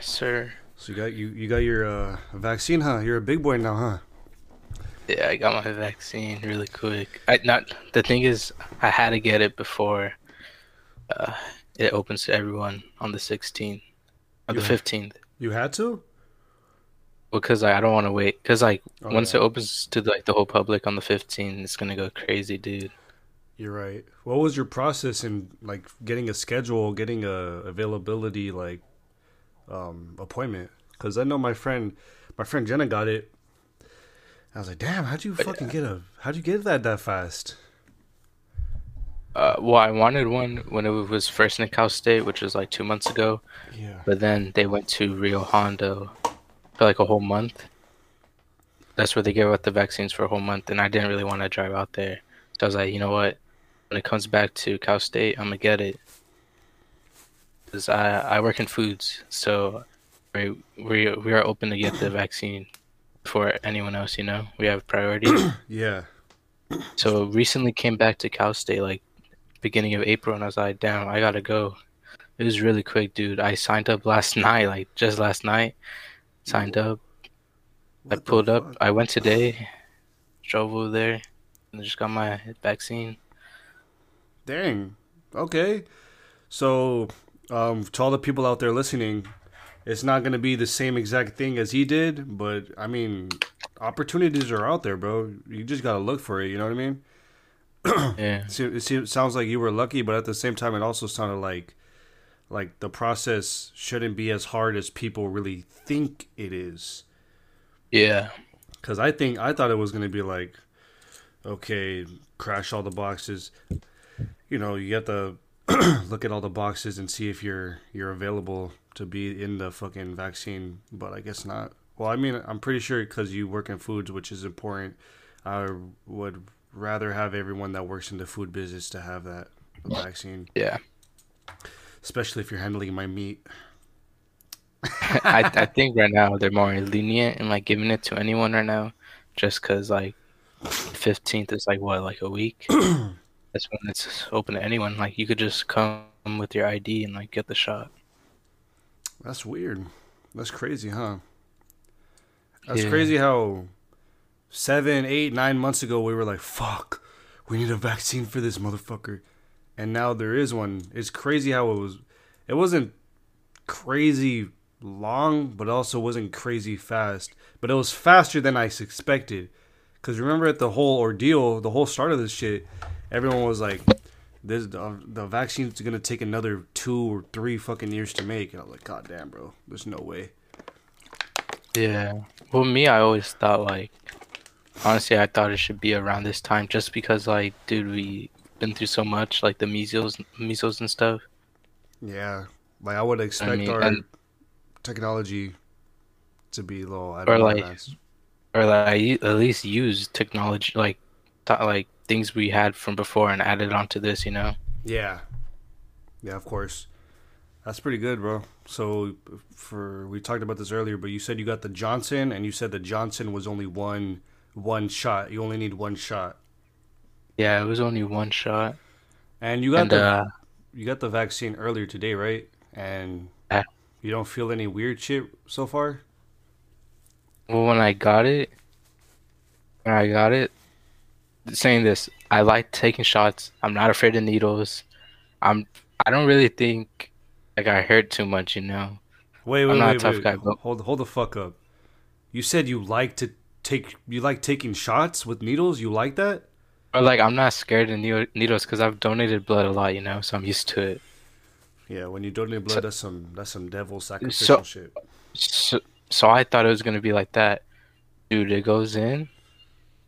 Yes, sir. So you got you you got your uh, vaccine, huh? You're a big boy now, huh? Yeah, I got my vaccine really quick. I not the thing is, I had to get it before uh, it opens to everyone on the 16th or the 15th. You had to? Because like, I don't want to wait. Because like Oh, once yeah. it opens to like the whole public on the 15th, it's gonna go crazy, dude. You're right. What was your process in like getting a schedule, getting a availability like um appointment? Because I know my friend, my friend Jenna got it. I was like, damn, how'd you fucking get a? How'd you get that that fast? Uh, well, I wanted one when it was first in Cal State, which was like two months ago. Yeah. But then they went to Rio Hondo for like a whole month. That's where they gave out the vaccines for a whole month, and I didn't really want to drive out there. So I was like, you know what? When it comes back to Cal State, I'm gonna get it. I I work in foods, so we we we are open to get the vaccine for anyone else. You know, we have priority. Yeah. so recently came back to Cal State like beginning of April, and I was like, damn, I gotta go. It was really quick, dude. I signed up last night, like just last night. Signed up. What I pulled up. I went today, drove over there, and just got my vaccine. Dang. Okay. So, um, to all the people out there listening, it's not gonna be the same exact thing as he did, but I mean, opportunities are out there, bro. You just gotta look for it. You know what I mean? Yeah, See, it seems, sounds like you were lucky, but at the same time, it also sounded like like the process shouldn't be as hard as people really think it is. yeah, Because I think I thought it was gonna be like, okay, crash all the boxes. You know, you have to look at all the boxes and see if you're you're available to be in the fucking vaccine. But I guess not. Well, I mean, I'm pretty sure because you work in foods, which is important. I would rather have everyone that works in the food business to have that vaccine, yeah. especially if you're handling my meat. I I think right now they're more lenient in like giving it to anyone right now, just cause like fifteenth is like what like a week. That's when it's open to anyone. Like you could just come with your ID and like get the shot. That's weird. That's crazy, huh? That's Yeah. crazy how seven, eight, nine months ago we were like, fuck, we need a vaccine for this motherfucker. And now there is one. It's crazy how it was it wasn't crazy long, but also wasn't crazy fast. But it was faster than I expected. Cause remember at the whole ordeal, the whole start of this shit, everyone was like, "This the, the vaccine's gonna take another two or three fucking years to make." And I was like, "God damn, bro, there's no way." Yeah. Well, me, I always thought like, honestly, I thought it should be around this time, just because like, dude, we been through so much, like the measles, measles and stuff. Yeah, like I would expect mean, our and- technology to be low, Or, like, or like at least use technology, like, th- like things we had from before and added onto this. You know? yeah, yeah, of course. That's pretty good, bro. So for we talked about this earlier, but you said you got the Johnson, and you said the Johnson was only one one shot. You only need one shot, Yeah, it was only one shot, and you got and the uh, you got the vaccine earlier today, right? And you don't feel any weird shit so far. well, when I got it, when I got it, saying this, I like taking shots. I'm not afraid of needles. I'm. I don't really think like I hurt too much, you know. Wait, wait, I'm not a wait, tough wait. guy, but- Hold, hold the fuck up. You said you like to take, you like taking shots with needles. You like that? Or like I'm not scared of needles because I've donated blood a lot, you know, so I'm used to it. Yeah. When you donate blood, So- that's some, that's some devil sacrificial shit. So, so I thought it was gonna be like that, dude. It goes in.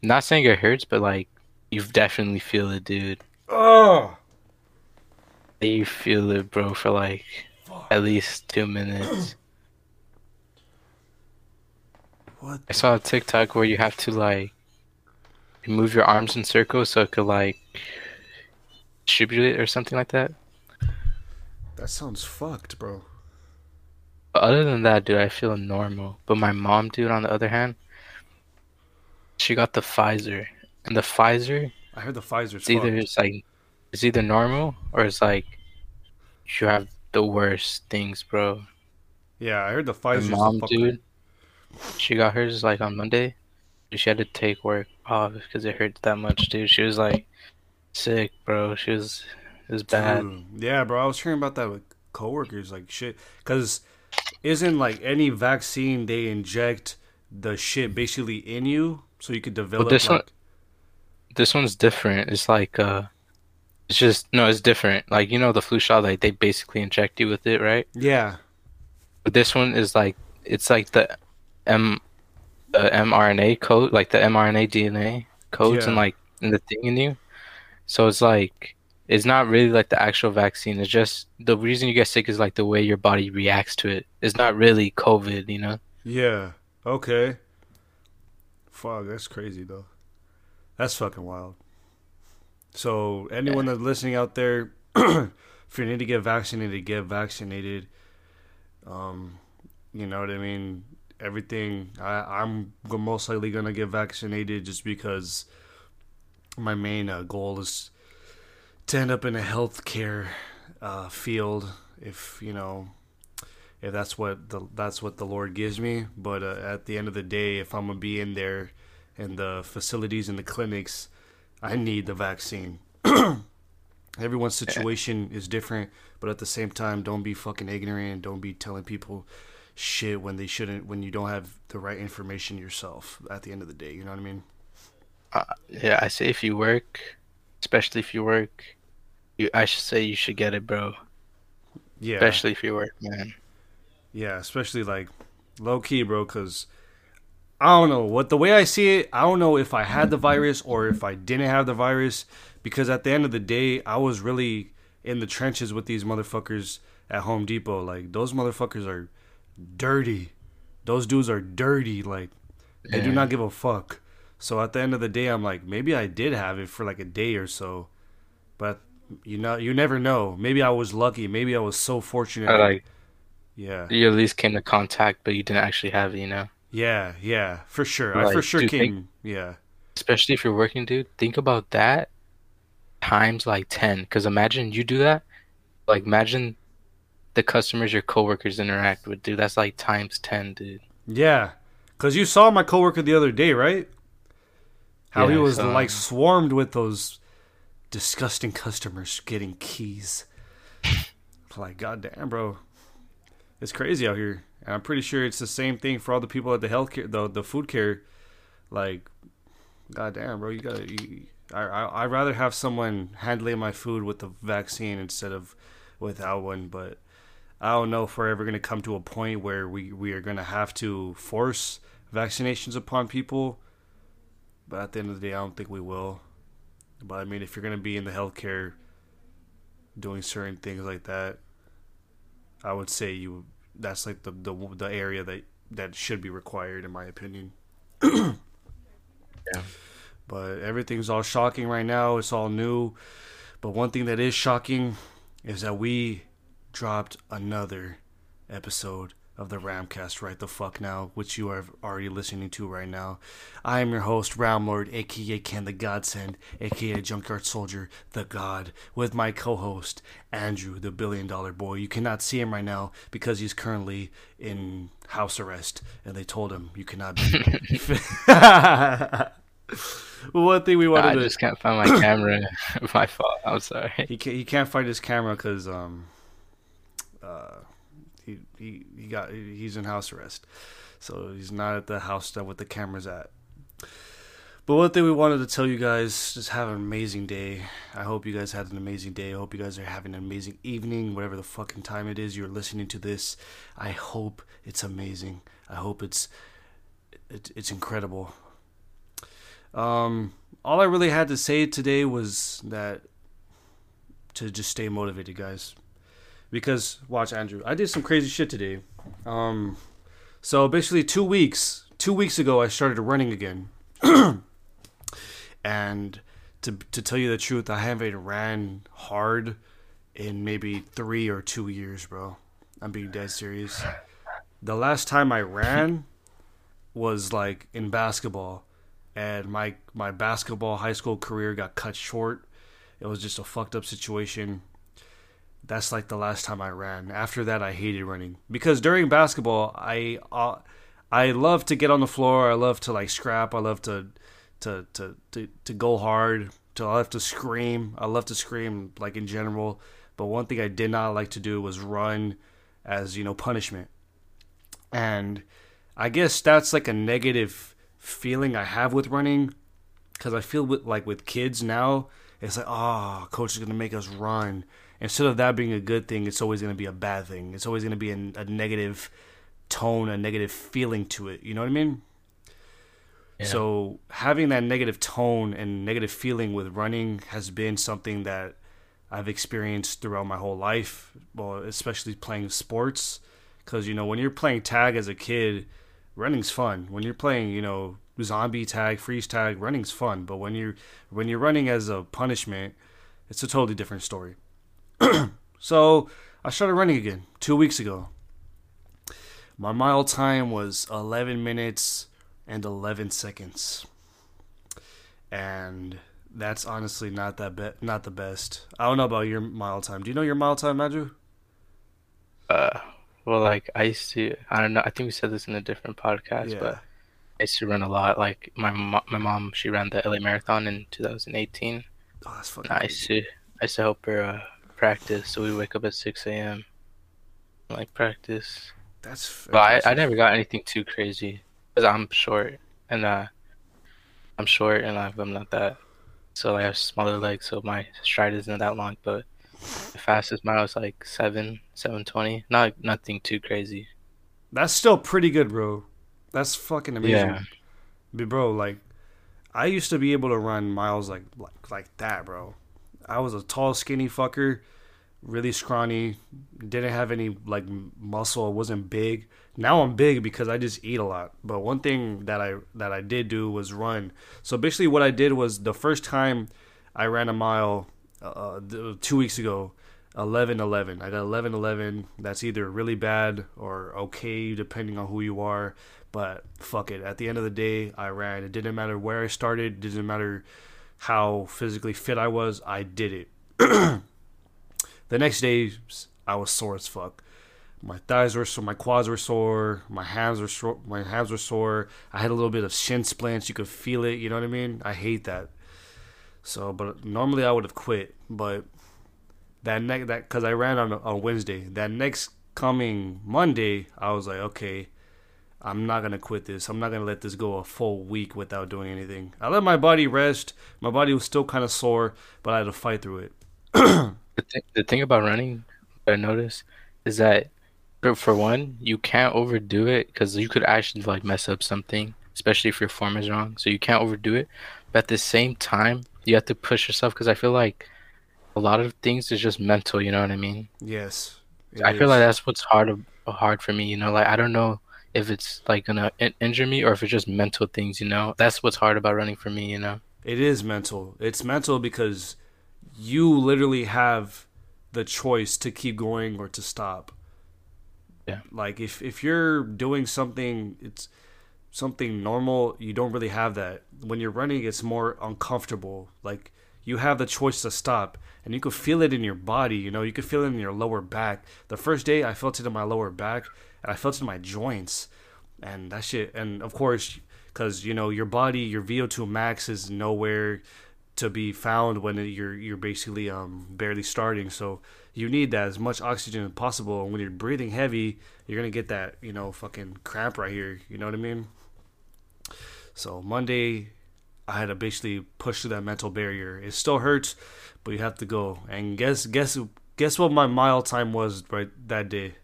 Not saying it hurts, but like you definitely feel it, dude. Oh. You feel it, bro, for like at least two minutes. What? I saw a TikTok where you have to like move your arms in circles so it could like distribute it or something like that. That sounds fucked, bro. But other than that, dude, I feel normal. But my mom, dude, on the other hand, she got the Pfizer, and the Pfizer, I heard the Pfizer's it's either fucked. it's like it's either normal or it's like you have the worst things, bro. Yeah, I heard the My Pfizer's the mom, dude, she got hers like on Monday. She had to take work off because it hurt that much, dude. She was like sick, bro. She was it was bad. Dude, Yeah, bro. I was hearing about that with coworkers, like shit. Cause isn't like any vaccine they inject the shit basically in you so you could develop. this one- like, This one's different. It's like uh, it's just no, it's different. Like you know the flu shot, like they basically inject you with it, right? yeah, But this one is like it's like the M the mRNA code, like the mRNA DNA codes and like in the thing in you. So it's like it's not really like the actual vaccine. It's just the reason you get sick is like the way your body reacts to it. It's not really COVID, you know. yeah. Okay. Fuck, that's crazy though. That's fucking wild. So anyone that's listening out there, if you need to get vaccinated, get vaccinated. Um, you know what I mean. Everything. I, I'm most likely gonna get vaccinated just because my main uh, goal is to end up in a healthcare uh, field. If you know, if that's what the that's what the Lord gives me. But uh, at the end of the day, if I'm gonna be in there in the facilities and the clinics, I need the vaccine. Everyone's situation is different, but at the same time, don't be fucking ignorant. Don't be telling people shit when they shouldn't. When you don't have the right information yourself. At the end of the day, you know what I mean? Uh, yeah, I say if you work, especially if you work, you I should say you should get it, bro. Yeah. Especially if you work, man. Yeah, especially like low key, bro. Because I don't know what the way I see it. I don't know if I had the virus or if I didn't have the virus. Because at the end of the day, I was really in the trenches with these motherfuckers at Home Depot. Like those motherfuckers are dirty. Those dudes are dirty. Like they do not give a fuck. So at the end of the day, I'm like, maybe I did have it for like a day or so, but you know, you never know. Maybe I was lucky. Maybe I was so fortunate. Or like yeah. you at least came to contact, but you didn't actually have it, you know. Yeah, yeah, for sure. I for sure dude, came. think- yeah, especially if you're working, dude. Think about that times like 10. Because imagine you do that. Like, imagine the customers your coworkers interact with, dude. That's like times 10, dude. yeah. Cause you saw my coworker the other day, right? How he Yeah, I was like swarmed with those disgusting customers getting keys. Like, goddamn, bro, it's crazy out here. And I'm pretty sure it's the same thing for all the people at the healthcare, the the food care. Like, goddamn, bro, you gotta. You, I I I'd rather have someone handling my food with the vaccine instead of without one. But I don't know if we're ever gonna come to a point where we we are gonna have to force vaccinations upon people. But at the end of the day, I don't think we will. But I mean, if you're gonna be in the healthcare, doing certain things like that, I would say you that's like the the, the area that that should be required, in my opinion. Yeah. But everything's all shocking right now. It's all new. But one thing that is shocking is that we dropped another episode of the Ramcast right the fuck now, which you are already listening to right now. I am your host, Ramlord, aka Ken the Godsend, aka Junkyard Soldier, the God, with my co-host, Andrew, the Billion Dollar Boy. You cannot see him right now because he's currently in house arrest, and they told him you cannot be. well, one thing we wanted I to I just can't find my camera. my fault. I'm sorry. he can't, he can't find his camera because um uh he, he got he's in house arrest. So he's not at the house that with the cameras at. But one thing we wanted to tell you guys just have an amazing day. I hope you guys had an amazing day. I hope you guys are having an amazing evening whatever the fucking time it is you're listening to this. I hope it's amazing. I hope it's it, it's incredible. Um all i really had to say today was that to just stay motivated, guys. Because watch Andrew, I did some crazy shit today. Um, so basically, two weeks, two weeks ago, I started running again. and to to tell you the truth, I haven't ran hard in maybe three or two years, bro. I'm being dead serious. The last time I ran was like in basketball, and my my basketball high school career got cut short. It was just a fucked up situation. That's like the last time I ran. After that, I hated running because during basketball, I uh, I love to get on the floor. I love to like scrap. I love to to to to, to go hard. To I love to scream. I love to scream like in general. But one thing I did not like to do was run as you know punishment. And I guess that's like a negative feeling I have with running because I feel with, like with kids now, it's like, oh, coach is gonna make us run. Instead of that being a good thing, it's always gonna be a bad thing. It's always gonna be a, a negative tone, a negative feeling to it. You know what I mean? Yeah. So having that negative tone and negative feeling with running has been something that I've experienced throughout my whole life. Well, especially playing sports, because you know when you're playing tag as a kid, running's fun. When you're playing, you know, zombie tag, freeze tag, running's fun. But when you're when you're running as a punishment, it's a totally different story. so I started running again two weeks ago. My mile time was 11 minutes and 11 seconds, and that's honestly not that be- not the best. I don't know about your mile time. Do you know your mile time, Andrew? Uh, well, like I used to. I don't know. I think we said this in a different podcast, yeah. but I used to run a lot. Like my mo- my mom, she ran the LA Marathon in 2018. Oh, that's funny. I used to I used to help her uh, practice. So we wake up at 6 a.m. like practice. That's. But I, I never got anything too crazy because I'm short and uh, I'm short and I'm not that. So I have smaller legs, so my stride isn't that long. But the fastest mile is like seven, seven twenty. Not nothing too crazy. That's still pretty good, bro. That's fucking amazing. Yeah. But bro, like I used to be able to run miles like like like that, bro. I was a tall, skinny fucker, really scrawny, didn't have any like muscle, wasn't big. Now I'm big because I just eat a lot. But one thing that I that I did do was run. So basically, what I did was the first time I ran a mile uh, two weeks ago. 11 11. I got 11 11. That's either really bad or okay, depending on who you are. But fuck it. At the end of the day, I ran. It didn't matter where I started, it didn't matter how physically fit I was. I did it. the next day, I was sore as fuck. My thighs were sore, my quads were sore, my hands were sore, my hands were sore. I had a little bit of shin splints. You could feel it. You know what I mean? I hate that. So, but normally I would have quit, but that next that because I ran on on Wednesday. That next coming Monday, I was like, okay, I'm not gonna quit this. I'm not gonna let this go a full week without doing anything. I let my body rest. My body was still kind of sore, but I had to fight through it. the, th- the thing about running, I noticed, is that for one, you can't overdo it because you could actually like mess up something, especially if your form is wrong. So you can't overdo it. But at the same time, you have to push yourself because I feel like a lot of things is just mental. You know what I mean? Yes. I is. feel like that's what's hard hard for me. You know, like I don't know if it's like gonna in- injure me or if it's just mental things. You know, that's what's hard about running for me. You know, it is mental. It's mental because you literally have the choice to keep going or to stop. Yeah. Like if if you're doing something, it's something normal, you don't really have that. When you're running, it's more uncomfortable. Like you have the choice to stop, and you could feel it in your body. You know, you could feel it in your lower back. The first day, I felt it in my lower back, and I felt it in my joints, and that shit. And of course, because you know your body, your VO2 max is nowhere to be found when you're you're basically um barely starting. So you need that as much oxygen as possible. And when you're breathing heavy, you're gonna get that you know fucking cramp right here. You know what I mean? So Monday, I had to basically push through that mental barrier. It still hurts, but you have to go. And guess guess guess what my mile time was right that day.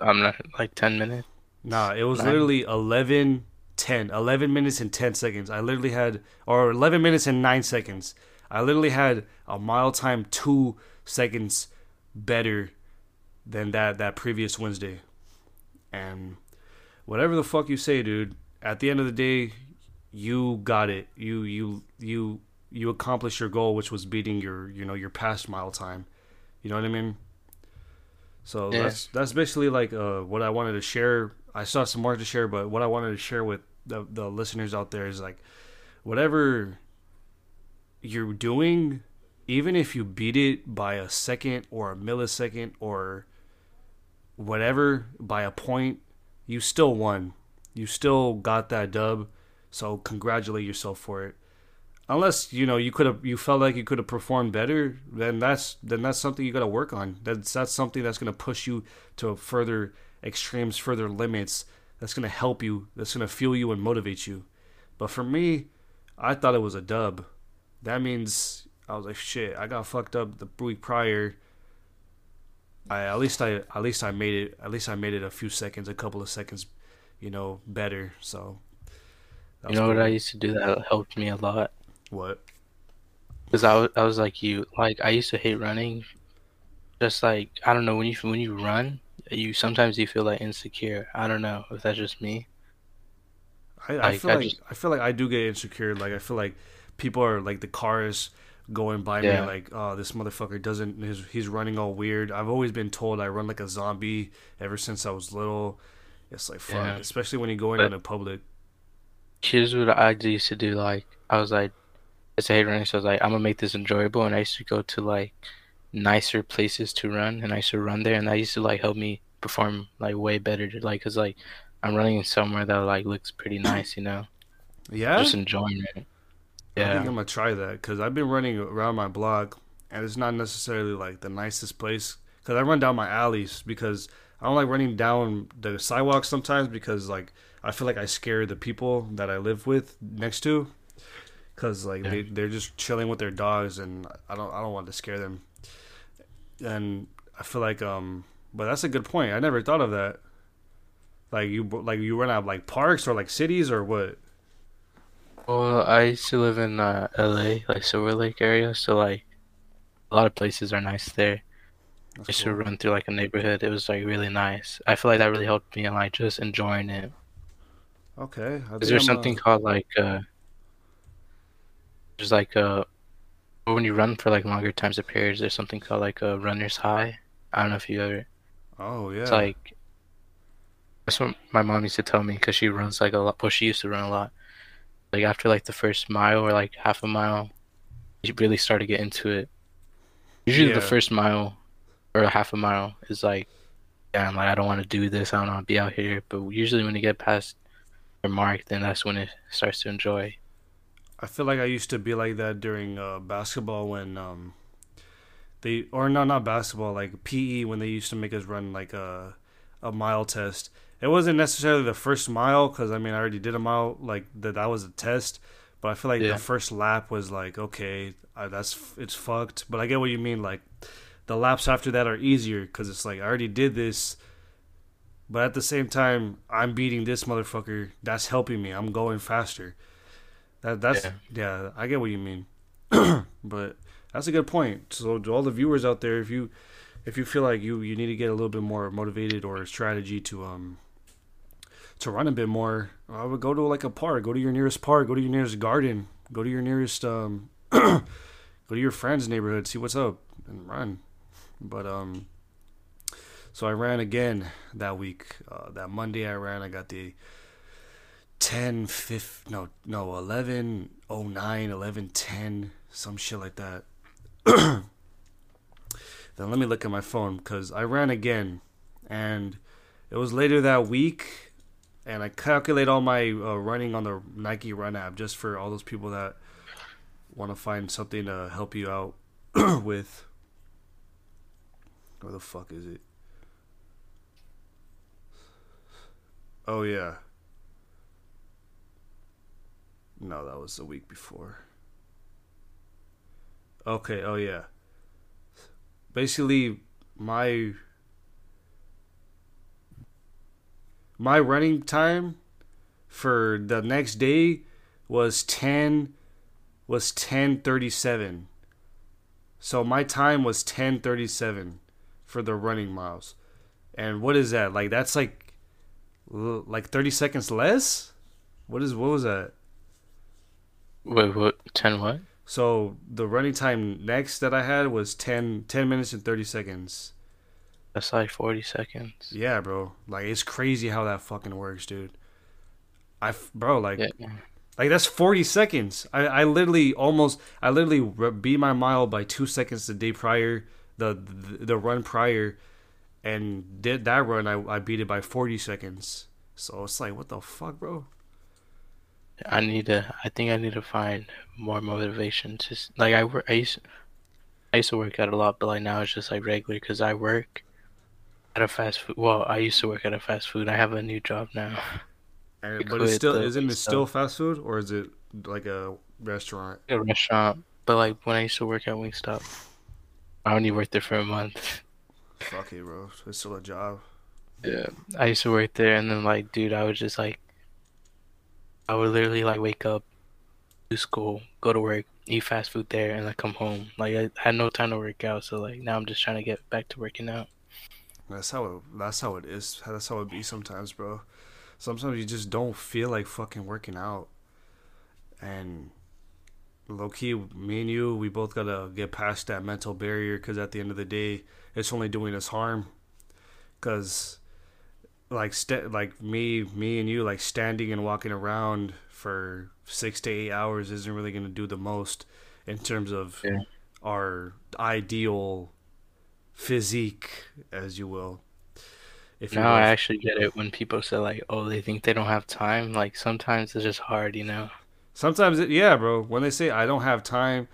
I'm not like ten minutes. Nah, it was Nine. literally 11, 10, 11 minutes and ten seconds. I literally had, or eleven minutes and nine seconds. I literally had a mile time two seconds better than that that previous Wednesday. And whatever the fuck you say, dude, at the end of the day, you got it. You you you you accomplished your goal, which was beating your you know your past mile time. You know what I mean? So yeah. that's that's basically like uh, what I wanted to share. I saw some more to share, but what I wanted to share with the the listeners out there is like whatever you're doing, even if you beat it by a second or a millisecond or whatever by a point, you still won. You still got that dub. So congratulate yourself for it. Unless you know you could have you felt like you could have performed better, then that's then that's something you got to work on. That's that's something that's gonna push you to further extremes, further limits. That's gonna help you. That's gonna fuel you and motivate you. But for me, I thought it was a dub. That means I was like, shit, I got fucked up the week prior. I at least I at least I made it at least I made it a few seconds, a couple of seconds, you know, better. So you know cool. what I used to do that helped me a lot. What? Because I was, I was like you, like I used to hate running. Just like I don't know when you when you run, you sometimes you feel like insecure. I don't know if that's just me. I, I feel I like just, I feel like I do get insecure. Like I feel like people are like the cars going by yeah. me like, oh, this motherfucker doesn't. He's, he's running all weird. I've always been told I run like a zombie ever since I was little. It's like fuck, yeah. especially when you're going but, in public. Here's what I used to do. Like I was like, it's a hate running, so I was like, I'm gonna make this enjoyable, and I used to go to like nicer places to run, and I used to run there, and that used to like help me perform like way better. Like, cause like I'm running somewhere that like looks pretty nice, you know. Yeah. Just enjoying it. Yeah. I think I'm gonna try that because I've been running around my block, and it's not necessarily like the nicest place. Because I run down my alleys because I don't like running down the sidewalks sometimes because like I feel like I scare the people that I live with next to. Because like yeah. they they're just chilling with their dogs, and I don't I don't want to scare them. And I feel like um, but that's a good point. I never thought of that. Like you like you run out like parks or like cities or what? Well, I used to live in uh, LA, like Silver Lake area, so like a lot of places are nice there. That's I used cool. to run through like a neighborhood. It was like really nice. I feel like that really helped me and like just enjoying it. Okay. Is there something called like uh there's like a when you run for like longer times of periods, there's something called like a runner's high. I don't know if you ever. Oh yeah. It's like that's what my mom used to tell me because she runs like a lot. Well, she used to run a lot like after like the first mile or like half a mile, you really start to get into it. Usually yeah. the first mile or half a mile is like, yeah, I'm like I don't want to do this. I don't want to be out here. But usually when you get past your mark, then that's when it starts to enjoy. I feel like I used to be like that during uh, basketball when um they or no not basketball like PE when they used to make us run like a a mile test it wasn't necessarily the first mile because I mean I already did a mile like that that was a test, but I feel like yeah. the first lap was like okay I, that's it's fucked. But I get what you mean like the laps after that are easier because it's like I already did this, but at the same time I'm beating this motherfucker. That's helping me. I'm going faster. That that's yeah, yeah I get what you mean, but that's a good point. So to all the viewers out there, if you if you feel like you you need to get a little bit more motivated or strategy to um to run a bit more, I would go to like a park. Go to your nearest park. Go to your nearest garden. Go to your nearest um, go to your friend's neighborhood. See what's up and run. But um, so I ran again that week. Uh, that Monday I ran. I got the 10 5 no no 11 09 11 10 some shit like that then let me look at my phone because i ran again and it was later that week and I calculate all my uh, running on the Nike Run app just for all those people that want to find something to help you out with. Where the fuck is it? Oh yeah. No, that was the week before. Okay, oh yeah. Basically, my my running time for the next day was 10 was 1037 so my time was 1037 for the running miles. And what is that? Like that's like like 30 seconds less? What is what was that wait what 10 what so the running time next that i had was 10 10 minutes and 30 seconds that's like 40 seconds. Yeah, bro. Like it's crazy how that fucking works, dude. I bro, like yeah. Like that's 40 seconds. I, I literally almost I literally beat my mile by two seconds the day prior, the the, the run prior, and did that run. I, I beat it by 40 seconds. So it's like what the fuck, bro. I need to. I think I need to find more motivation. Just like I work, I used, I used to work out a lot, but like now it's just like regular because I work at a fast food. Well, I used to work at a fast food. I have a new job now. But it's still isn't it still fast food or is it like a restaurant? A restaurant, but like when I used to work at Wingstop, I only worked there for a month. Fuck it, bro. It's still a job. Yeah, I used to work there, and then like, dude, I was just like, I would literally like wake up, do school, go to work, eat fast food there, and like come home. Like I had no time to work out, so like now I'm just trying to get back to working out. That's how it, that's how it is. That's how it be sometimes, bro sometimes you just don't feel like fucking working out. And low key, me and you, we both gotta get past that mental barrier because at the end of the day, it's only doing us harm. Because, like, st- like me, me and you, like standing and walking around for six to eight hours isn't really gonna do the most in terms of yeah. our ideal physique, as you will. If no, I actually get it when people say like, "Oh, they think they don't have time." Like sometimes it's just hard, you know. Sometimes, it, yeah, bro. When they say I don't have time,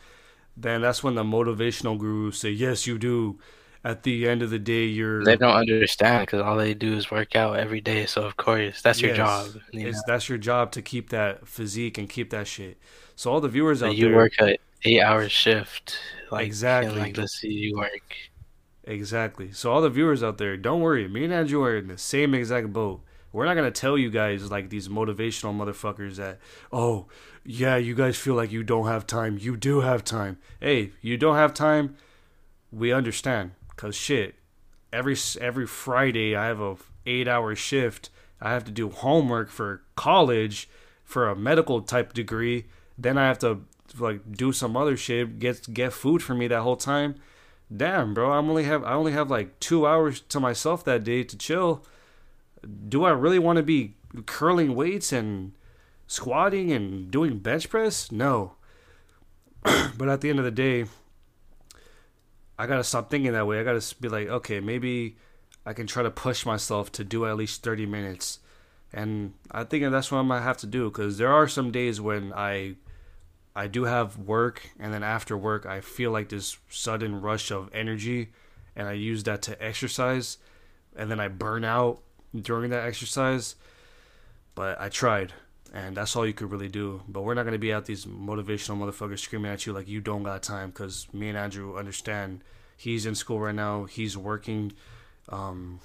then that's when the motivational gurus say, "Yes, you do." At the end of the day, you're. They don't understand because all they do is work out every day. So of course, that's your yes, job. You that's your job to keep that physique and keep that shit. So all the viewers out you there, you work a eight hour shift. Like, exactly. like let's see you work Exactly. So all the viewers out there, don't worry. Me and Andrew are in the same exact boat. We're not gonna tell you guys like these motivational motherfuckers that, oh, yeah, you guys feel like you don't have time. You do have time. Hey, you don't have time. We understand. Cause shit, every every Friday I have a eight hour shift. I have to do homework for college, for a medical type degree. Then I have to like do some other shit. Get get food for me that whole time damn, bro, I'm only have I only have like two hours to myself that day to chill. Do I really want to be curling weights and squatting and doing bench press? No. but at the end of the day, I gotta stop thinking that way. I gotta be like, okay, maybe I can try to push myself to do at least 30 minutes. And I think that's what I'm gonna have to do because there are some days when I I do have work, and then after work, I feel like this sudden rush of energy, and I use that to exercise, and then I burn out during that exercise. But I tried, and that's all you could really do. But we're not gonna be out these motivational motherfuckers screaming at you like you don't got time, because me and Andrew understand. He's in school right now. He's working. Um,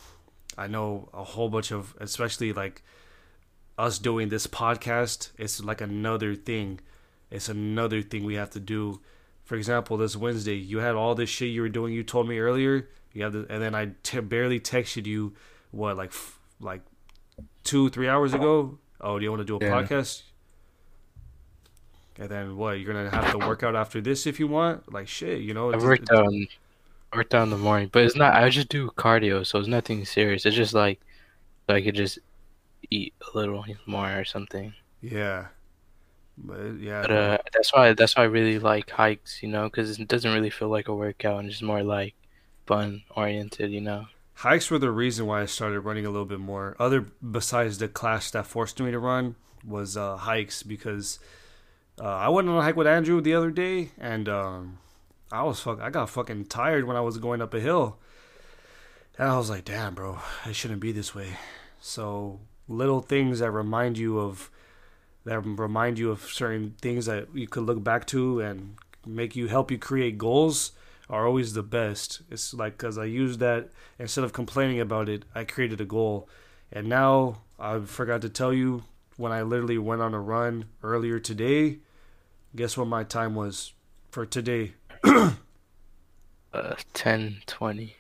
I know a whole bunch of, especially like us doing this podcast. It's like another thing it's another thing we have to do. For example, this Wednesday, you had all this shit you were doing. You told me earlier. You have, to, and then I t- barely texted you. What like f- like two three hours ago? Oh, do you want to do a yeah. podcast? And then what? You're gonna have to work out after this if you want. Like shit, you know. I worked out. I worked out in the morning, but it's not. I just do cardio, so it's nothing serious. It's just like, so I could just eat a little more or something. Yeah, but yeah, but uh, that's why that's why I really like hikes, you know, because it doesn't really feel like a workout and it's more like fun oriented, you know. Hikes were the reason why I started running a little bit more. Other besides the class that forced me to run was uh, hikes because uh, I went on a hike with Andrew the other day and um, I was fuck I got fucking tired when I was going up a hill, and I was like, damn, bro, I shouldn't be this way. So little things that remind you of that remind you of certain things that you could look back to and make you help you create goals are always the best. It's like because I used that instead of complaining about it, I created a goal. And now I forgot to tell you when I literally went on a run earlier today. Guess what my time was for today? uh, 10 20,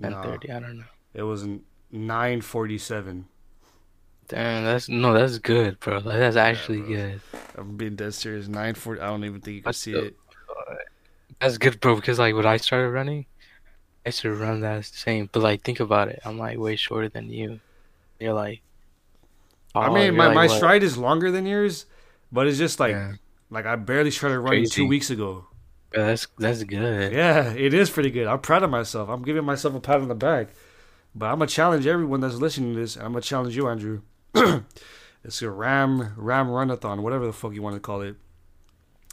10 nah, 30, I don't know. It was 947. Damn, that's no, that's good, bro. Like, that's actually yeah, good. I'm being dead serious. Nine forty. I don't even think you can see it. That's good, bro. Because like when I started running, I used to run that same. But like, think about it. I'm like way shorter than you. You're like. Oh, I mean, my, like, my stride is longer than yours, but it's just like Yeah. like I barely started running two weeks ago. Yeah, that's that's good. Yeah, it is pretty good. I'm proud of myself. I'm giving myself a pat on the back. But I'm gonna challenge everyone that's listening to this. and I'm gonna challenge you, Andrew. it's a Ram Ram Runathon, whatever the fuck you want to call it.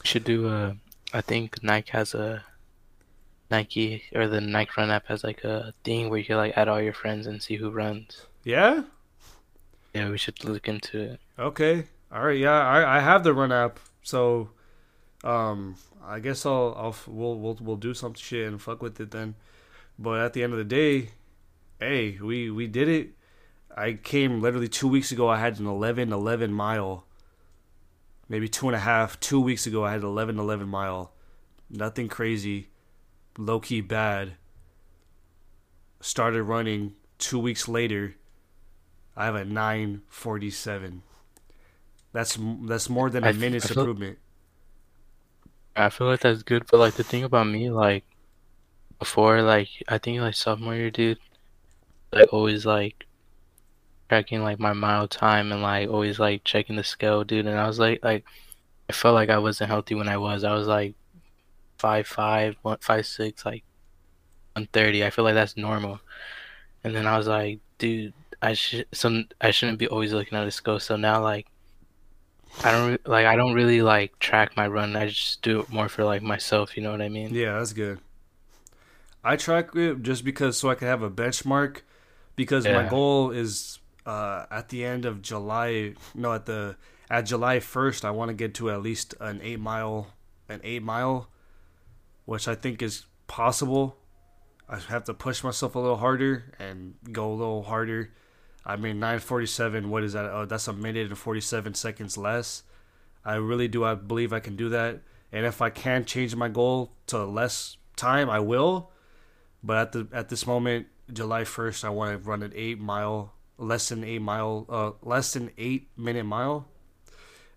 Should do a. I think Nike has a. Nike or the Nike Run app has like a thing where you can like add all your friends and see who runs. Yeah. Yeah, we should look into it. Okay. All right. Yeah, I I have the Run app, so um I guess I'll I'll we'll we'll we'll do some shit and fuck with it then. But at the end of the day, hey, we we did it. I came literally two weeks ago. I had an 11 11 mile. Maybe two and a half, two weeks ago, I had 11 11 mile. Nothing crazy. Low key bad. Started running two weeks later. I have a 947. That's that's more than I a f- minute's I feel- improvement. I feel like that's good, but like the thing about me, like before, like I think like sophomore year, dude, like always like tracking like my mile time and like always like checking the scale, dude. And I was like, like I felt like I wasn't healthy when I was. I was like five five, one five six, like one thirty. I feel like that's normal. And then I was like, dude, I should so I shouldn't be always looking at the scale. So now like. I don't re- like. I don't really like track my run. I just do it more for like myself. You know what I mean? Yeah, that's good. I track it just because so I can have a benchmark because my goal is uh, at the end of July. No, at the at July first, I want to get to at least an eight mile, an eight mile, which I think is possible. I have to push myself a little harder and go a little harder. I mean, nine forty seven. What is that? Oh, that's a minute and forty seven seconds less. I really do. I believe I can do that. And if I can change my goal to less time, I will. But at the at this moment, July first, I want to run an eight mile, less than eight mile, uh, less than eight minute mile,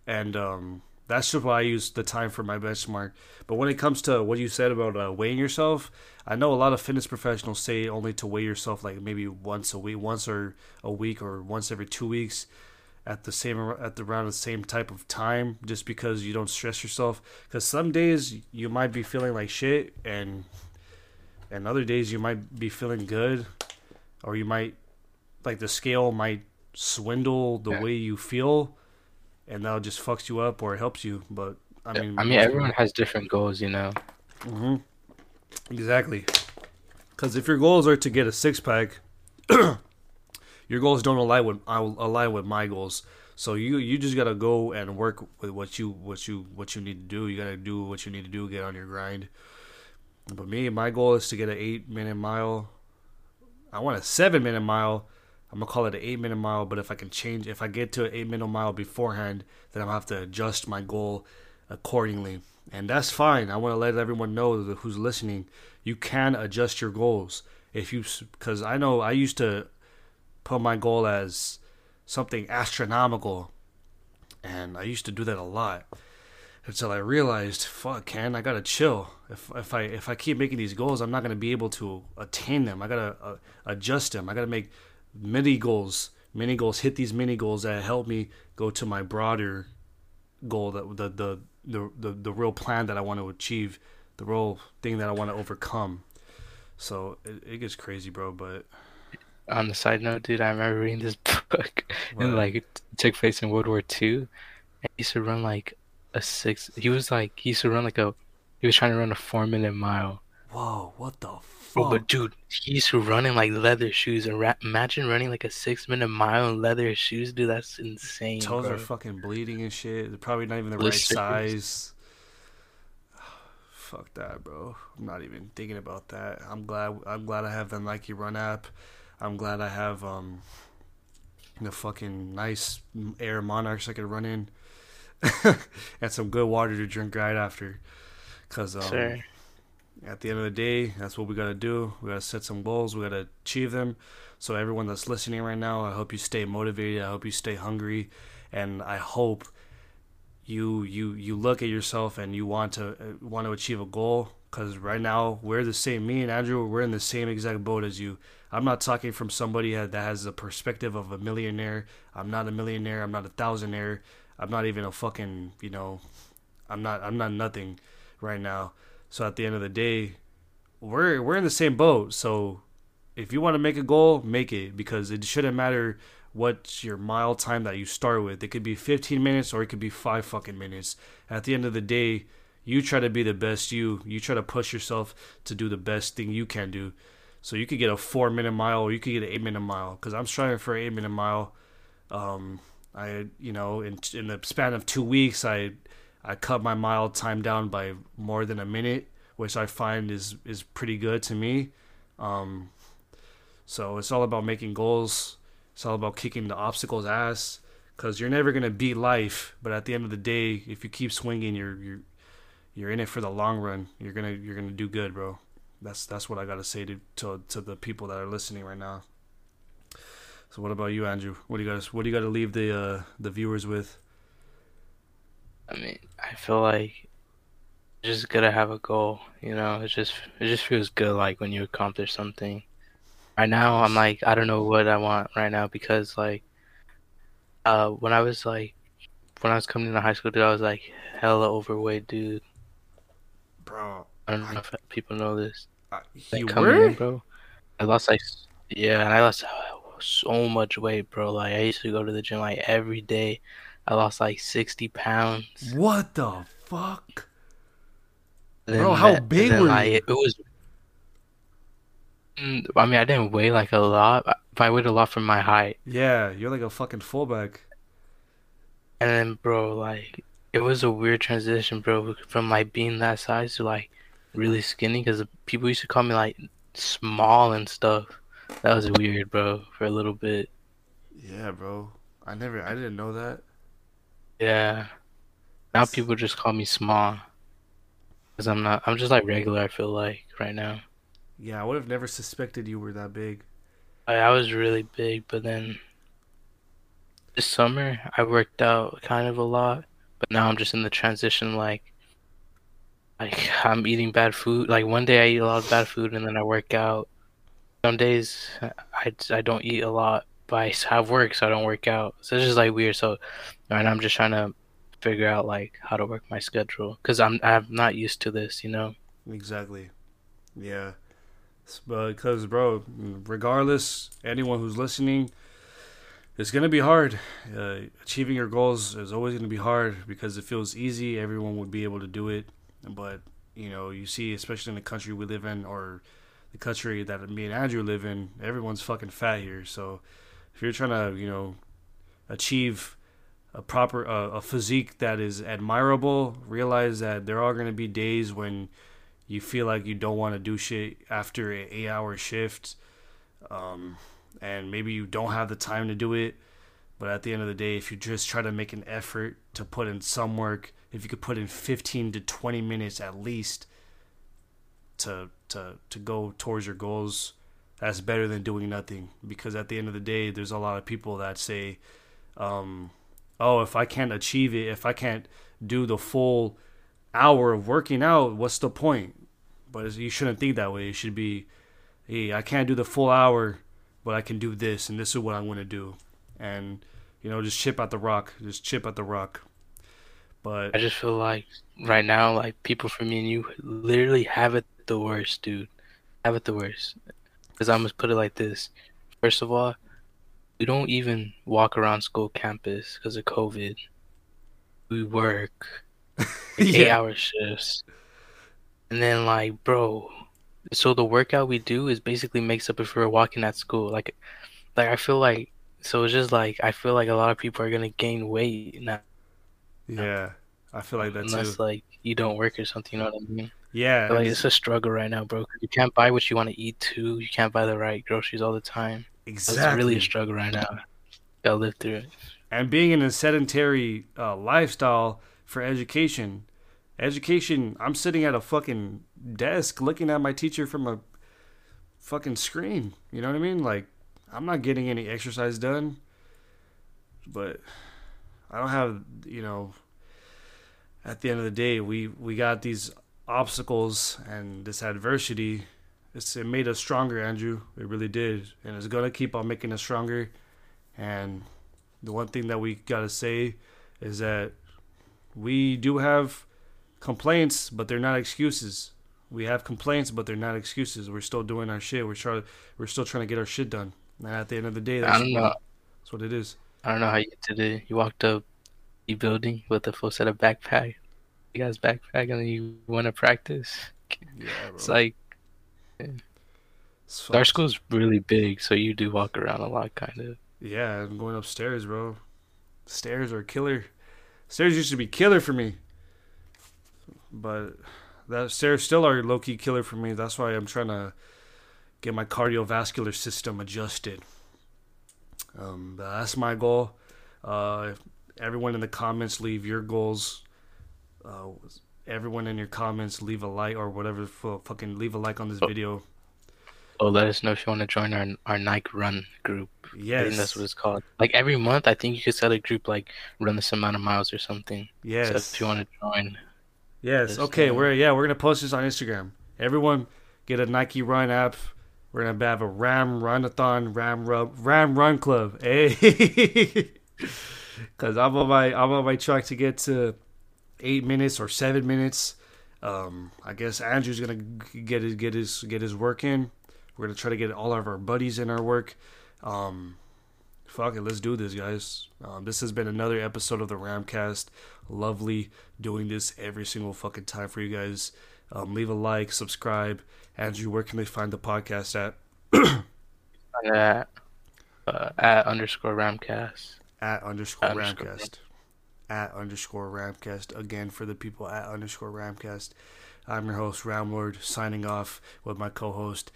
and um, that's just why I use the time for my benchmark. But when it comes to what you said about uh, weighing yourself, I know a lot of fitness professionals say only to weigh yourself like maybe once a week, once or a week, or once every two weeks at the same at the around the same type of time just because you don't stress yourself because some days you might be feeling like shit and and other days you might be feeling good or you might like the scale might swindle the Yeah. way you feel and that just fucks you up or helps you but i mean I mean, everyone has different goals, you know. hmm Exactly. Because if your goals are to get a six pack, your goals don't align with I align with my goals. So you you just gotta go and work with what you what you what you need to do. You gotta do what you need to do. Get on your grind. But me, my goal is to get an eight minute mile. I want a seven minute mile. I'm gonna call it an eight minute mile. But if I can change, if I get to an eight minute mile beforehand, then I'm gonna have to adjust my goal accordingly. And that's fine. I want to let everyone know who's listening, you can adjust your goals if you because I know I used to put my goal as something astronomical, and I used to do that a lot until I realized, fuck, Ken, I gotta chill. If if I if I keep making these goals, I'm not gonna be able to attain them. I gotta uh, adjust them. I gotta make mini goals, mini goals, hit these mini goals that help me go to my broader goal, that the the the the, the real plan that I want to achieve, the real thing that I want to overcome. So it, it gets crazy, bro. But On the side note, dude, I remember reading this book, and like it took place in World War II. And he used to run like a six. He was like he used to run like a. He was trying to run a four minute mile. whoa, what the Fuck? but dude, he's used to run in like leather shoes. And ra- imagine running like a six minute mile in leather shoes, dude. That's insane, Toes bro. are fucking bleeding and shit. They're probably not even the right size. Fuck that, bro. I'm not even thinking about that. I'm glad. I'm glad I have the Nike Run app. I'm glad I have um the fucking nice Air Monarchs I could run in, and some good water to drink right after. Cause um, Sir. At the end of the day, that's what we gotta do. We gotta set some goals. We gotta achieve them. So everyone that's listening right now, I hope you stay motivated. I hope you stay hungry, and I hope you you you look at yourself and you want to uh, want to achieve a goal. Cause right now we're the same. Me and Andrew, we're in the same exact boat as you. I'm not talking from somebody that has the perspective of a millionaire. I'm not a millionaire. I'm not a thousandaire. I'm not even a fucking, you know, I'm not I'm not nothing right now. So at the end of the day, we're we're in the same boat. So if you want to make a goal, make it because it shouldn't matter what's your mile time that you start with. It could be 15 minutes or it could be 5 fucking minutes. At the end of the day, you try to be the best you. You try to push yourself to do the best thing you can do. So you could get a 4 minute mile or you could get an 8 minute mile cuz I'm striving for an 8 minute mile. Um I you know in in the span of 2 weeks I I cut my mile time down by more than a minute, which I find is is pretty good to me. Um, so it's all about making goals. It's all about kicking the obstacles ass because you're never gonna beat life. But at the end of the day, if you keep swinging, you're you're you're in it for the long run. You're gonna you're gonna do good, bro. That's that's what I gotta say to to to the people that are listening right now. So what about you, Andrew? What do you guys what do you got to leave the uh, the viewers with? I mean, I feel like just gotta have a goal. You know, it just it just feels good like when you accomplish something. Right now, I'm like I don't know what I want right now because like, uh, when I was like, when I was coming into high school, dude, I was like hella overweight, dude. Bro, I don't know if people know this. uh, you coming were? in, bro. I lost like yeah, and I lost so much weight, bro. Like I used to go to the gym like every day. I lost like sixty pounds. What the fuck? And Bro, how that- big were like, you? It, it was. Mm, I mean, I didn't weigh like a lot, but I weighed a lot for my height. Yeah, you're like a fucking fullback. And then, bro, like, it was a weird transition, bro, from like being that size to like really skinny. Because people used to call me like small and stuff. That was weird, bro, for a little bit. Yeah, bro. I never, I didn't know that. Yeah. Now people just call me small. Because I'm not, I'm just like regular, I feel like, right now. Yeah, I would have never suspected you were that big. I, I was really big, but then this summer I worked out kind of a lot, but now I'm just in the transition like like I'm eating bad food. Like one day I eat a lot of bad food and then I work out. Some days I, I don't eat a lot, but I have work so I don't work out. So it's just like weird. So now I'm just trying to figure out like how to work my schedule because I'm I'm not used to this, you know. Exactly. Yeah. Because, bro, regardless, anyone who's listening, it's gonna be hard. Uh, achieving your goals is always gonna be hard because it feels easy. Everyone would be able to do it, but you know, you see, especially in the country we live in, or the country that me and Andrew live in, everyone's fucking fat here. So, if you're trying to, you know, achieve a proper a physique that is admirable, realize that there are gonna be days when you feel like you don't want to do shit after an eight hour shift um, and maybe you don't have the time to do it but at the end of the day if you just try to make an effort to put in some work if you could put in 15 to 20 minutes at least to to to go towards your goals that's better than doing nothing because at the end of the day there's a lot of people that say um, oh if i can't achieve it if i can't do the full hour of working out, what's the point? But you shouldn't think that way. It should be, hey, I can't do the full hour, but I can do this, and this is what I'm going to do. And, you know, just chip at the rock. Just chip at the rock. But, I just feel like right now, like people for me and you literally have it the worst, dude. Have it the worst. Because I'm gonna put it like this. First of all, we don't even walk around school campus because of COVID. We work like eight hour shifts. And then, like, bro, so the workout we do is basically makes up if we're walking at school. Like, like I feel like, so it's just like, I feel like a lot of people are gonna gain weight now. yeah, I feel like that unless too. like you don't work or something, you know what I mean? Yeah. Like it's a struggle right now, bro. You can't buy what you want to eat too. You can't buy the right groceries all the time. It's exactly. really a struggle right now. Gotta live through it. and being in a sedentary uh, lifestyle for education. Education, I'm sitting at a fucking desk looking at my teacher from a fucking screen. You know what I mean? Like, I'm not getting any exercise done, but I don't have, you know, at the end of the day, we, we got these obstacles and this adversity. It's, it made us stronger, Andrew. It really did. And it's going to keep on making us stronger. And the one thing that we gotta say is that we do have complaints, but they're not excuses. We have complaints, but they're not excuses. We're still doing our shit. We're trying. We're still trying to get our shit done. And at the end of the day, that's I don't know. what, that's what it is. I don't know how you did it. You walked up the building with a full set of backpack. You guys backpack and then you want to practice. Yeah, bro. It's like It's our school's really big, so you do walk around a lot, kind of. Yeah, I'm going upstairs, bro. Stairs are killer. Stairs used to be killer for me, but that stairs still are low key killer for me. That's why I'm trying to get my cardiovascular system adjusted. Um, that's my goal. Uh, everyone in the comments, leave your goals. Uh, everyone in your comments, leave a like or whatever. fu- Fucking leave a like on this Oh. video. Oh, let us know if you want to join our our Nike Run group. I Yes, think that's what it's called. Like every month, I think you could set a group like run this amount of miles or something. yes. So if you want to join, Yes. Okay. uh, We're yeah. We're gonna post this on Instagram. Everyone, get a Nike Run app. We're gonna have a Ram Runathon, Ram Rub, Ram Run Club. Hey. Cause I'm on my I'm on my track to get to eight minutes or seven minutes. Um, I guess Andrew's gonna get his get his get his work in. We're gonna try to get all of our buddies in our work. Um, fuck it, let's do this, guys. Um, this has been another episode of the Ramcast. Lovely doing this every single fucking time for you guys. Um, leave a like, subscribe. Andrew, where can they find the podcast at? at uh, at underscore Ramcast. At underscore Underscore Ramcast. At underscore Ramcast. Again, for the people at underscore Ramcast. I'm your host, Ramlord, signing off with my co host,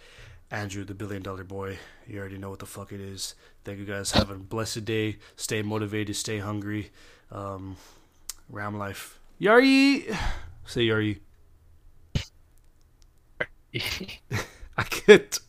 Andrew, the billion dollar boy. You already know what the fuck it is. Thank you guys. Have a blessed day. Stay motivated. Stay hungry. Um, Ram life. Yari! Say Yari. I can't.